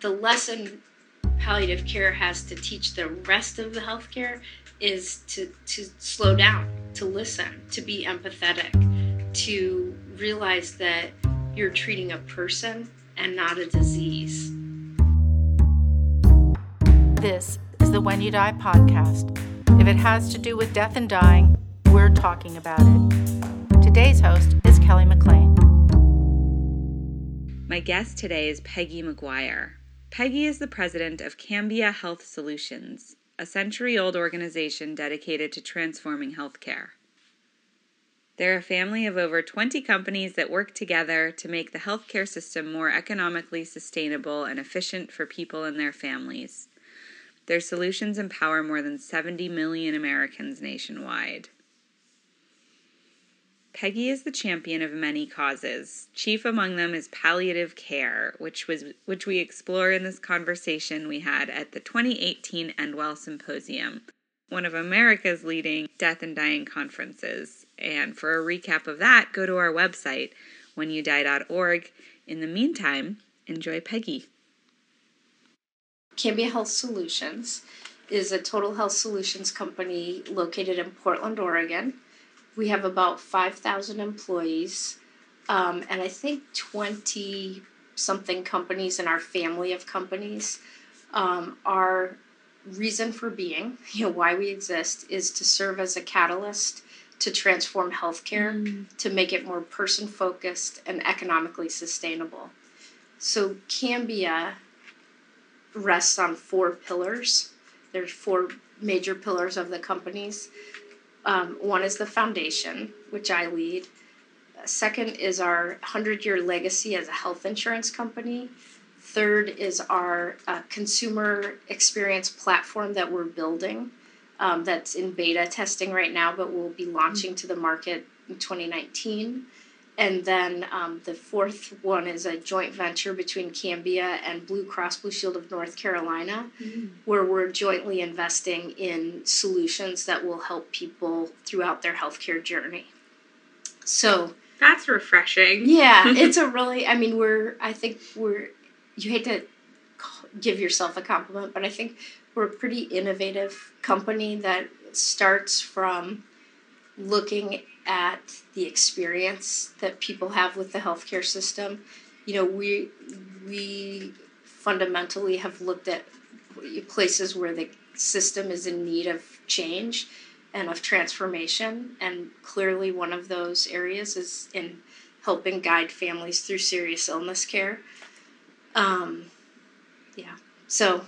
the lesson palliative care has to teach the rest of the healthcare is to to slow down, to listen, to be empathetic, to realize that you're treating a person and not a disease. This is the When You Die podcast. If it has to do with death and dying, we're talking about it. Today's host is Kelly McLean. My guest today is Peggy Maguire. Peggy is the president of Cambia Health Solutions, a century old organization dedicated to transforming healthcare. They're a family of over 20 companies that work together to make the healthcare system more economically sustainable and efficient for people and their families. Their solutions empower more than 70 million Americans nationwide. Peggy is the champion of many causes. Chief among them is palliative care, which was which we explore in this conversation we had at the 2018 Endwell Symposium, one of America's leading death and dying conferences. And for a recap of that, go to our website, whenyoudie.org. In the meantime, enjoy Peggy. Cambia Health Solutions is a total health solutions company located in Portland, Oregon. We have about 5,000 employees, um, and I think 20 something companies in our family of companies. Um, our reason for being, you know, why we exist, is to serve as a catalyst to transform healthcare, mm. to make it more person focused and economically sustainable. So, Cambia rests on four pillars. There's four major pillars of the companies. Um, one is the foundation, which I lead. Second is our 100 year legacy as a health insurance company. Third is our uh, consumer experience platform that we're building um, that's in beta testing right now, but we'll be launching to the market in 2019. And then um, the fourth one is a joint venture between Cambia and Blue Cross Blue Shield of North Carolina, mm-hmm. where we're jointly investing in solutions that will help people throughout their healthcare journey. So that's refreshing. Yeah, it's a really, I mean, we're, I think we're, you hate to give yourself a compliment, but I think we're a pretty innovative company that starts from looking at the experience that people have with the healthcare system. You know, we we fundamentally have looked at places where the system is in need of change and of transformation, and clearly one of those areas is in helping guide families through serious illness care. Um, yeah, so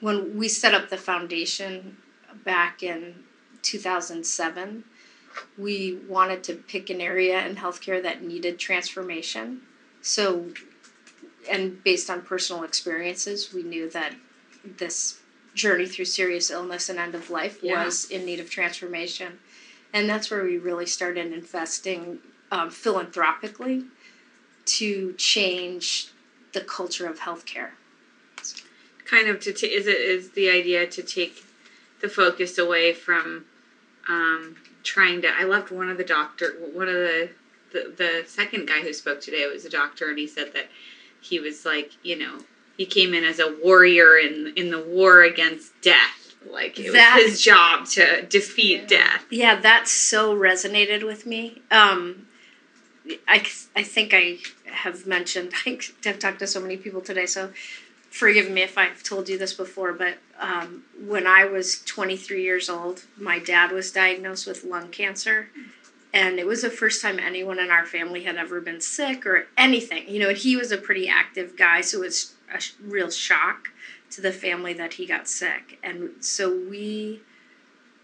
when we set up the foundation back in 2007 we wanted to pick an area in healthcare that needed transformation. So, and based on personal experiences, we knew that this journey through serious illness and end of life yeah. was in need of transformation. And that's where we really started investing um, philanthropically to change the culture of healthcare. Kind of to t- is it is the idea to take the focus away from um, trying to. I loved one of the doctor, one of the, the the second guy who spoke today was a doctor, and he said that he was like, you know, he came in as a warrior in in the war against death. Like it that, was his job to defeat yeah. death. Yeah, that so resonated with me. Um, I, I think I have mentioned, I've talked to so many people today, so forgive me if I've told you this before, but um, when I was 23 years old, my dad was diagnosed with lung cancer. And it was the first time anyone in our family had ever been sick or anything. You know, he was a pretty active guy, so it was a real shock to the family that he got sick. And so we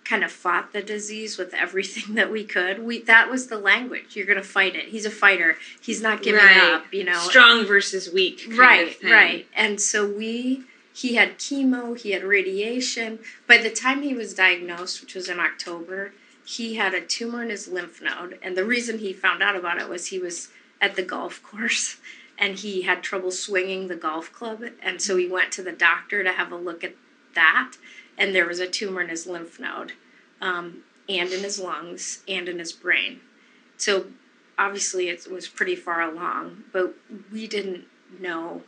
kind of fought the disease with everything that we could. We that was the language. You're gonna fight it. He's a fighter. He's not giving right. up. You know, strong versus weak. right, right. And so we. He had chemo. He had radiation. By the time he was diagnosed, which was in October, he had a tumor in his lymph node. And the reason he found out about it was he was at the golf course and he had trouble swinging the golf club. And so he went to the doctor to have a look at that and there was a tumor in his lymph node, um, and in his lungs, and in his brain. So obviously it was pretty far along, but we didn't know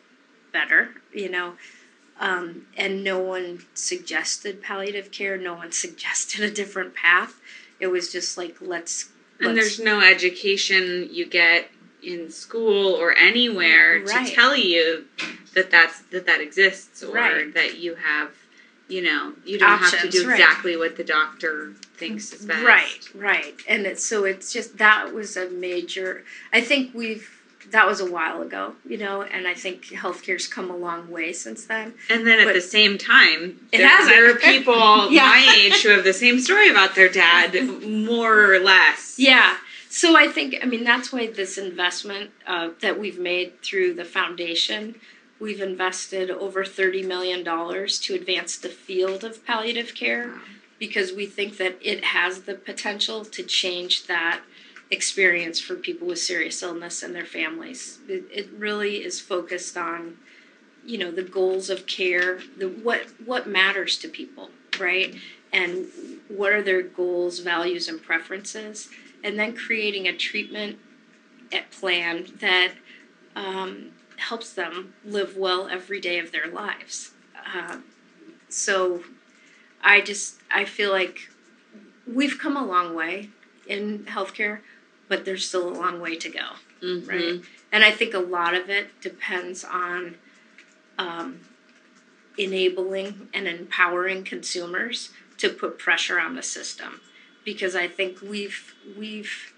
better, you know. Um, and no one suggested palliative care. No one suggested a different path. It was just like let's. And let's- there's no education you get in school or anywhere Right. to tell you that that's that that exists or Right. that you have you know you don't have to Options, do right. exactly what the doctor thinks is best Right, right. And it's so it's just that was a major I think we've that was a while ago, you know, and I think healthcare's come a long way since then. and then at But- the same time It there, there are people Yeah. my age who have the same story about their dad more or less Yeah. So I think I mean that's why this investment uh, that we've made through the foundation, we've invested over thirty million dollars to advance the field of palliative care because we think that it has the potential to change that experience for people with serious illness and their families. It, it really is focused on, you know, the goals of care, the what what matters to people, right? And what are their goals, values, and preferences, and then creating a treatment plan that um, helps them live well every day of their lives. Uh, so, I just I feel like we've come a long way in healthcare, but there's still a long way to go, Mhm. right? And I think a lot of it depends on um, enabling and empowering consumers to put pressure on the system, because I think we've we've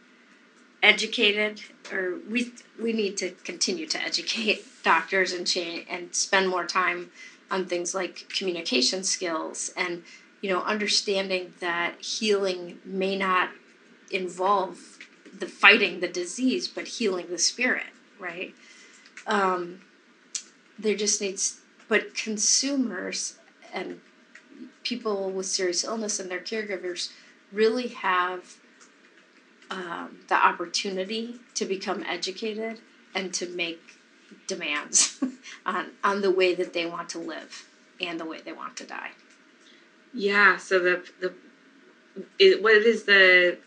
educated or we we need to continue to educate doctors and change and spend more time on things like communication skills and you know understanding that healing may not involve the fighting the disease but healing the spirit right? Um, there just needs but consumers and people with serious illness and their caregivers really have um, the opportunity to become educated and to make demands on on the way that they want to live and the way they want to die. Yeah. So the the it, what is the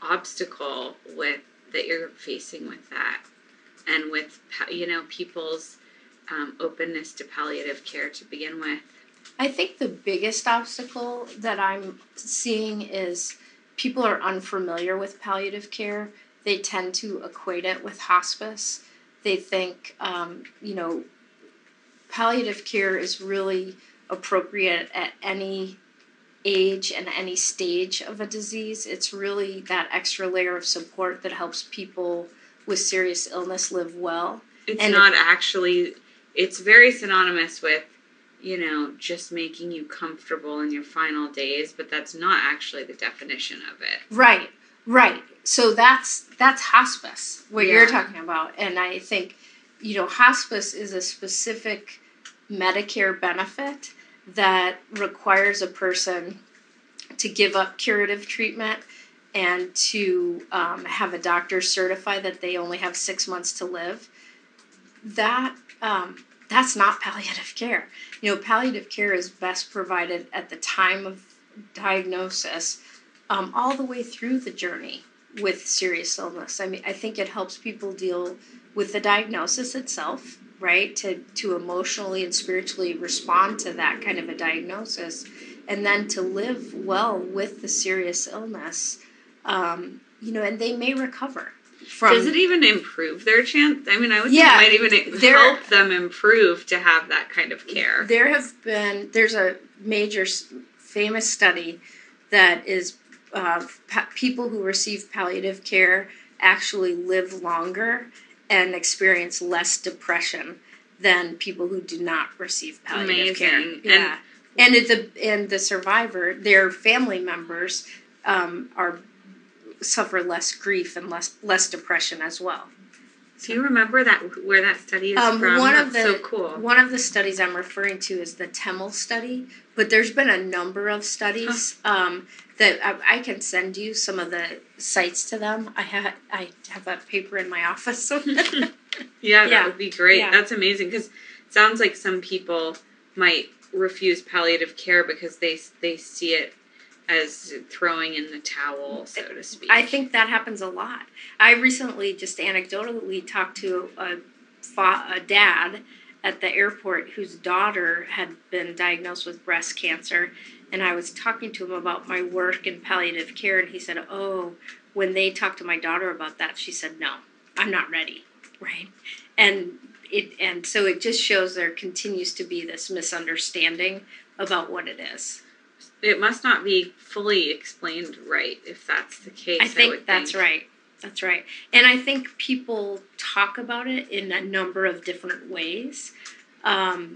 obstacle with that you're facing with that, and with you know people's um, openness to palliative care to begin with? I think the biggest obstacle that I'm seeing is people are unfamiliar with palliative care. They tend to equate it with hospice. They think, um, you know, palliative care is really appropriate at any age and any stage of a disease. It's really that extra layer of support that helps people with serious illness live well. It's And not actually. It's very synonymous with, you know, just making you comfortable in your final days, but that's not actually the definition of it. Right, right. So that's that's hospice, what Yeah. you're talking about. And I think, you know, hospice is a specific Medicare benefit that requires a person to give up curative treatment and to um, have a doctor certify that they only have six months to live. That um, that's not palliative care. You know, palliative care is best provided at the time of diagnosis, um, all the way through the journey with serious illness. I mean, I think it helps people deal with the diagnosis itself, right? To to emotionally and spiritually respond to that kind of a diagnosis, and then to live well with the serious illness. Um, you know, and they may recover from. Does it even improve their chance? I mean, I would Yeah, think it might even there- help them improve to have that kind of care. There have been there's a major famous study that is uh, pa- people who receive palliative care actually live longer and experience less depression than people who do not receive palliative care. Amazing. And- Yeah, and, it, the and the survivor, their family members um, are suffer less grief and less less depression as well. Do you remember that where that study is Um, from? one That's of the so cool. one of the studies I'm referring to is the Temel study, but there's been a number of studies um, that I, I can send you some of the sites to them. I have I have that paper in my office. So Yeah, that Yeah. would be great. Yeah. That's amazing because it sounds like some people might refuse palliative care because they they see it as throwing in the towel, so to speak. I think that happens a lot. I recently just anecdotally talked to a, a dad, at the airport whose daughter had been diagnosed with breast cancer. And I was talking to him about my work in palliative care, and he said, Oh, when they talked to my daughter about that, she said, No, I'm not ready. Right. And it and so it just shows there continues to be this misunderstanding about what it is. It must not be fully explained right if that's the case. I think I that's think. right. That's right. And I think people talk about it in a number of different ways. Um,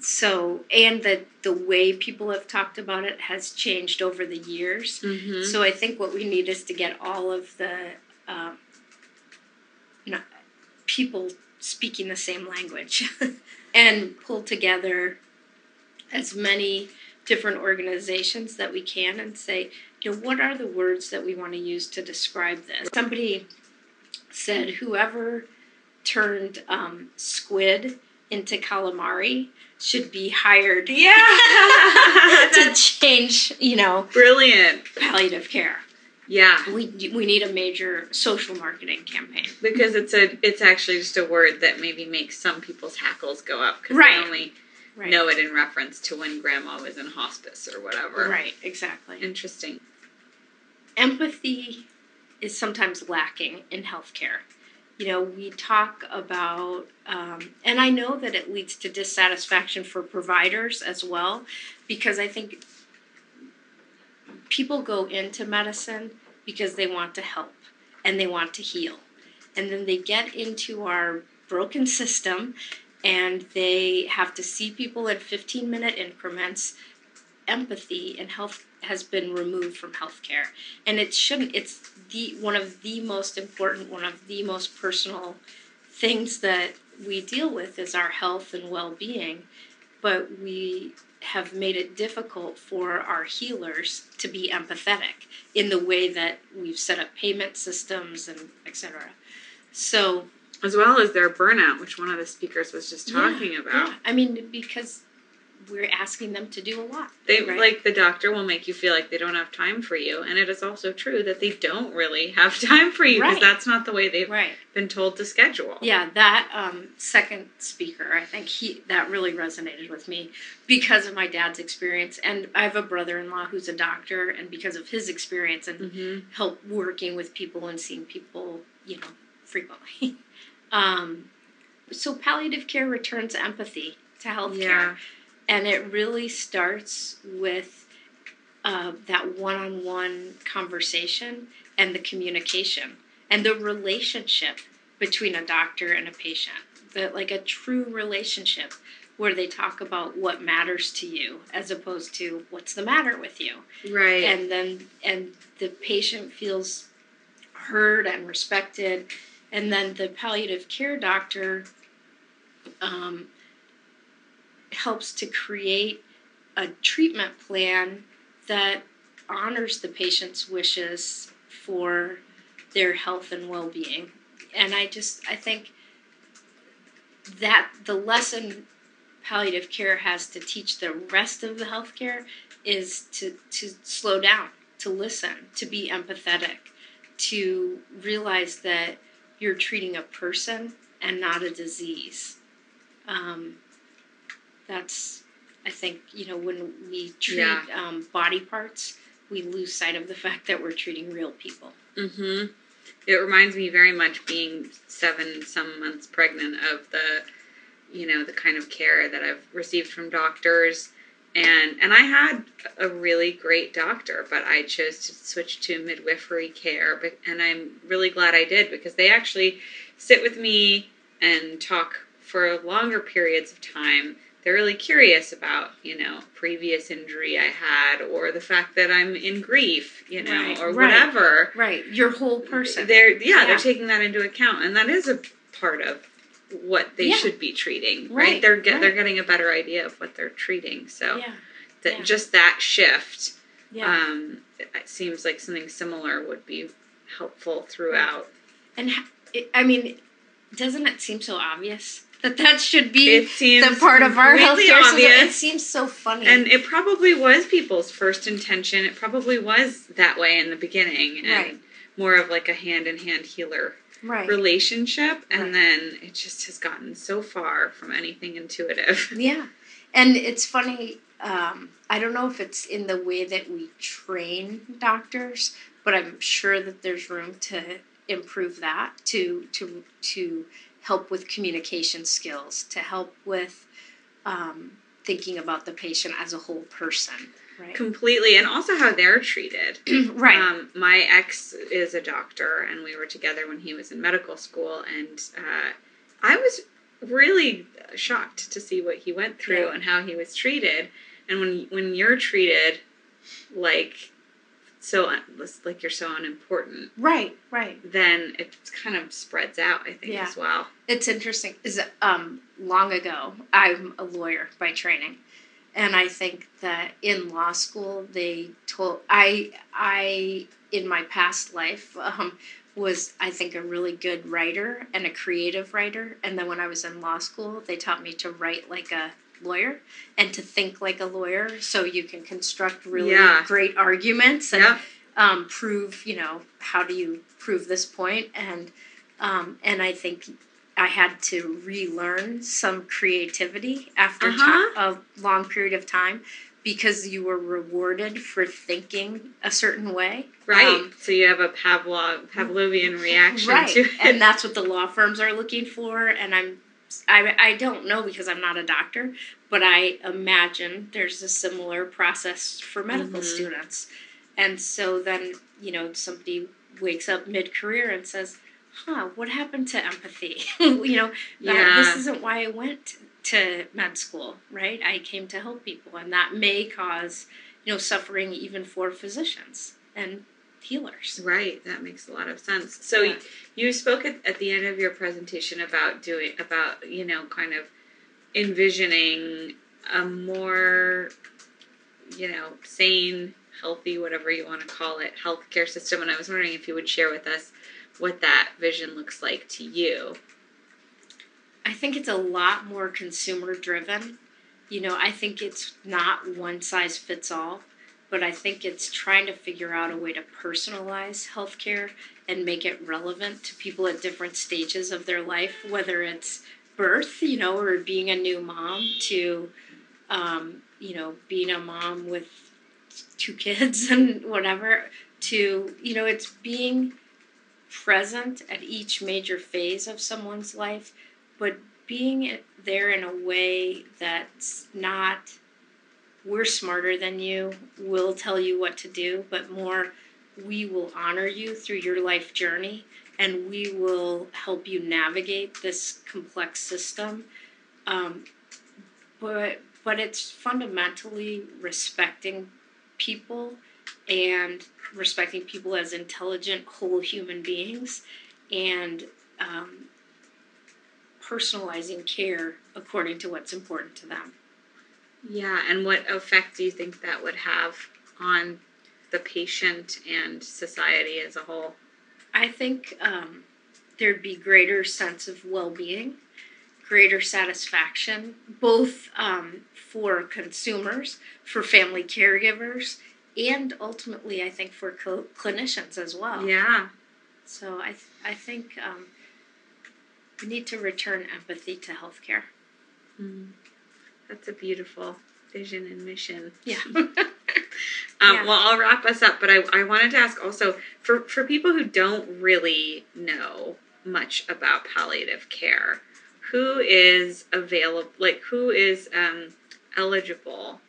so, and the, the way people have talked about it has changed over the years. Mhm. So I think what we need is to get all of the um, not, people speaking the same language and pull together as many different organizations that we can and say, you know, what are the words that we want to use to describe this? Somebody said, whoever turned um, squid into calamari should be hired Yeah. to change, you know, Brilliant. palliative care. Yeah. We we need a major social marketing campaign. Because it's a it's actually just a word that maybe makes some people's hackles go up because Right. they only Right. know it in reference to when grandma was in hospice or whatever. Right. Exactly. Interesting. Empathy is sometimes lacking in healthcare. You know, we talk about, um, and I know that it leads to dissatisfaction for providers as well, because I think people go into medicine because they want to help and they want to heal. And then they get into our broken system and they have to see people in 15 minute increments. Empathy and health has been removed from healthcare. And it shouldn't, it's the one of the most important, one of the most personal things that we deal with is our health and well being. But we have made it difficult for our healers to be empathetic in the way that we've set up payment systems and et cetera. So As well as their burnout, which one of the speakers was just talking yeah, about. yeah. I mean, because we're asking them to do a lot. They right? like the doctor will make you feel like they don't have time for you, and it is also true that they don't really have time for you because Right. that's not the way they've right. been told to schedule. Yeah, that um, second speaker, I think he that really resonated with me because of my dad's experience, and I have a brother-in-law who's a doctor, and because of his experience and hmm help working with people and seeing people, you know, frequently. um, so palliative care returns empathy to healthcare, Yeah. and it really starts with uh, that one-on-one conversation and the communication and the relationship between a doctor and a patient. That like a true relationship where they talk about what matters to you as opposed to what's the matter with you Right. and then and the patient feels heard and respected and then the palliative care doctor um, helps to create a treatment plan that honors the patient's wishes for their health and well-being. And i just i think that the lesson palliative care has to teach the rest of the healthcare is to to slow down, to listen, to be empathetic, to realize that you're treating a person and not a disease. Um, that's, I think, you know, when we treat Yeah. um, body parts, we lose sight of the fact that we're treating real people. hmm It reminds me very much being seven some months pregnant of the, you know, the kind of care that I've received from doctors, and and I had a really great doctor, but I chose to switch to midwifery care, but and I'm really glad I did because they actually sit with me and talk for longer periods of time. They're really curious about, you know, previous injury I had or the fact that I'm in grief, you know, Right, or right. whatever Right, your whole person. they're yeah, Yeah. they're taking that into account, and that is a part of what they Yeah. should be treating, right? Right, They're get, they're getting a better idea of what they're treating. So yeah, that yeah. just that shift, um, it seems like something similar would be helpful throughout. And I mean, doesn't it seem so obvious that that should be It seems the part of our healthcare system? It seems so funny. And it probably was people's first intention. It probably was that way in the beginning, and Right. more of like a hand in hand healer right. relationship, and Right. then it just has gotten so far from anything intuitive. Yeah. And it's funny, um, I don't know if it's in the way that we train doctors, but I'm sure that there's room to improve that to to to help with communication skills, to help with um, thinking about the patient as a whole person, right? Completely, and also how they're treated. right. Um, my ex is a doctor, and we were together when he was in medical school, and uh, I was really shocked to see what he went through Yeah. and how he was treated. And when when you're treated like so un- like you're so unimportant, right, right. then it kind of spreads out. I think Yeah. as well. It's interesting. Is um long ago, I'm a lawyer by training, and I think that in law school they told I I in my past life um, was I think a really good writer and a creative writer, and then when I was in law school, they taught me to write like a lawyer and to think like a lawyer. So you can construct really Yeah. great arguments and um, prove you know how do you prove this point? And um, and I think I had to relearn some creativity after Uh-huh. a long period of time because you were rewarded for thinking a certain way Right. Um, so you have a Pavlov Pavlovian reaction right to it. and that's what the law firms are looking for and i'm I, I don't know because i'm not a doctor but i imagine there's a similar process for medical Mhm. students and so then you know somebody wakes up mid-career and says huh what happened to empathy you know Yeah. this isn't why i went to med school right i came to help people and that may cause you know suffering even for physicians and healers Right, that makes a lot of sense. So Yeah. you spoke at, at the end of your presentation about doing about you know kind of envisioning a more you know sane, healthy, whatever you want to call it, healthcare system. And I was wondering if you would share with us what that vision looks like to you. I think it's a lot more consumer driven. You know, I think it's not one size fits all, but I think it's trying to figure out a way to personalize healthcare and make it relevant to people at different stages of their life, whether it's birth, you know, or being a new mom to, um, you know, being a mom with two kids and whatever, to, you know, it's being present at each major phase of someone's life but being there in a way that's not we're smarter than you we'll tell you what to do but more we will honor you through your life journey and we will help you navigate this complex system. Um, but but it's fundamentally respecting people and respecting people as intelligent whole human beings and um, personalizing care according to what's important to them. Yeah, and what effect do you think that would have on the patient and society as a whole? I think um, there'd be greater sense of well-being, greater satisfaction, both um, for consumers, for family caregivers, and ultimately, I think for cl- clinicians as well. Yeah. So I, th- I think um, we need to return empathy to healthcare. Mm. That's a beautiful vision and mission. Yeah. Um, Yeah. Well, I'll wrap us up, but I, I wanted to ask also for, for people who don't really know much about palliative care, who is available, like who is um, eligible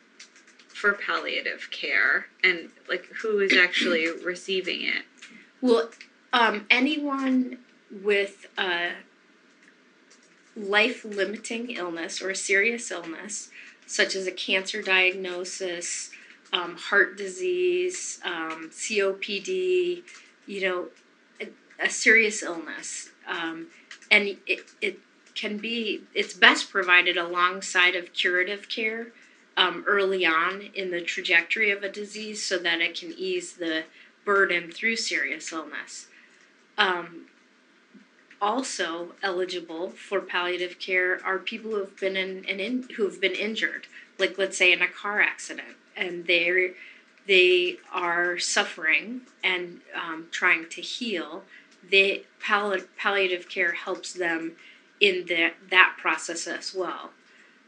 for palliative care, and like who is actually receiving it? Well, um, anyone with a life limiting illness or a serious illness, such as a cancer diagnosis, um, heart disease, um, COPD, you know, a, a serious illness. Um, and it, it can be, it's best provided alongside of curative care um, early on in the trajectory of a disease so that it can ease the burden through serious illness. Um, also eligible for palliative care are people who have been in, in, who have been injured, like let's say in a car accident, and they're they are suffering and um, trying to heal. they palli- palliative care helps them in that that process as well.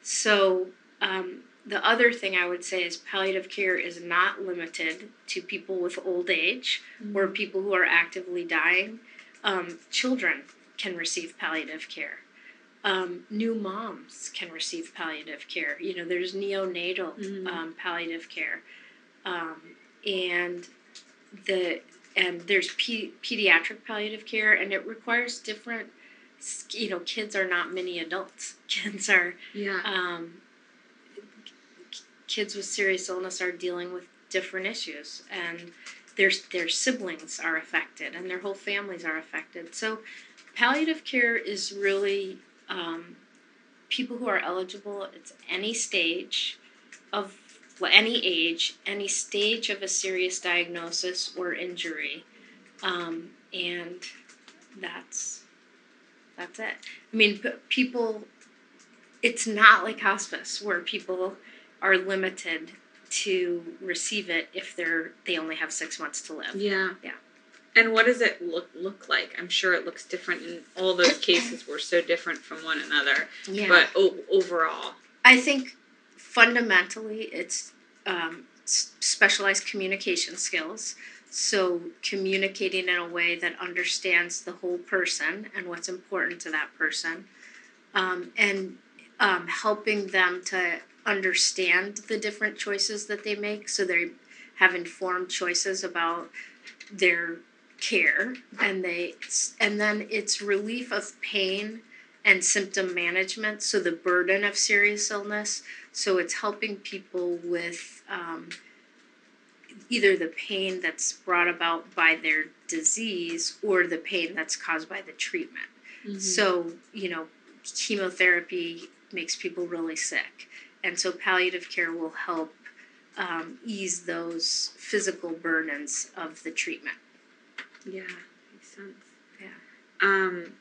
So um, the other thing I would say is palliative care is not limited to people with old age mm-hmm. or people who are actively dying. Um, children can receive palliative care. Um, new moms can receive palliative care. You know, there's neonatal mm-hmm. um, palliative care, um, and the and there's pe- pediatric palliative care, and it requires different. You know, kids are not mini adults. Kids are yeah. Kids with serious illness are dealing with different issues, and their their siblings are affected, and their whole families are affected. So, palliative care is really um, people who are eligible. It's any stage of well, any age, any stage of a serious diagnosis or injury, um, and that's that's it. I mean, people. It's not like hospice where people are limited to receive it if they're they only have six months to live. Yeah. Yeah. And what does it look look like? I'm sure it looks different in all those cases were so different from one another. Yeah. But o- overall, I think fundamentally it's um, specialized communication skills. So communicating in a way that understands the whole person and what's important to that person, um, and um, helping them to understand the different choices that they make so they have informed choices about their care and they and then it's relief of pain and symptom management so the burden of serious illness so it's helping people with um, either the pain that's brought about by their disease or the pain that's caused by the treatment mm-hmm. so you know chemotherapy makes people really sick and so palliative care will help um, ease those physical burdens of the treatment. Yeah, makes sense. Yeah. Um,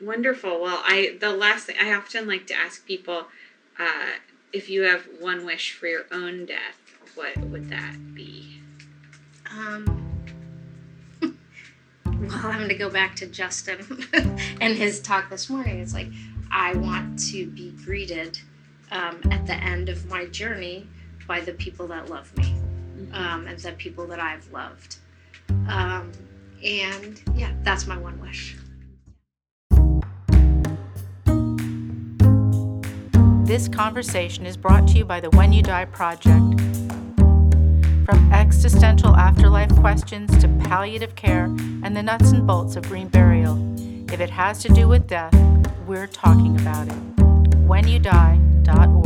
wonderful. Well, I the last thing I often like to ask people, uh, if you have one wish for your own death, what would that be? Um. Well, I'm going to go back to Justin and his talk this morning. It's like, I want to be greeted um, at the end of my journey by the people that love me mm-hmm. um, and the people that I've loved. Um, and yeah, that's my one wish. This conversation is brought to you by the When You Die Project. From existential afterlife questions to palliative care and the nuts and bolts of green burial. If it has to do with death, we're talking about it. When You Die dot.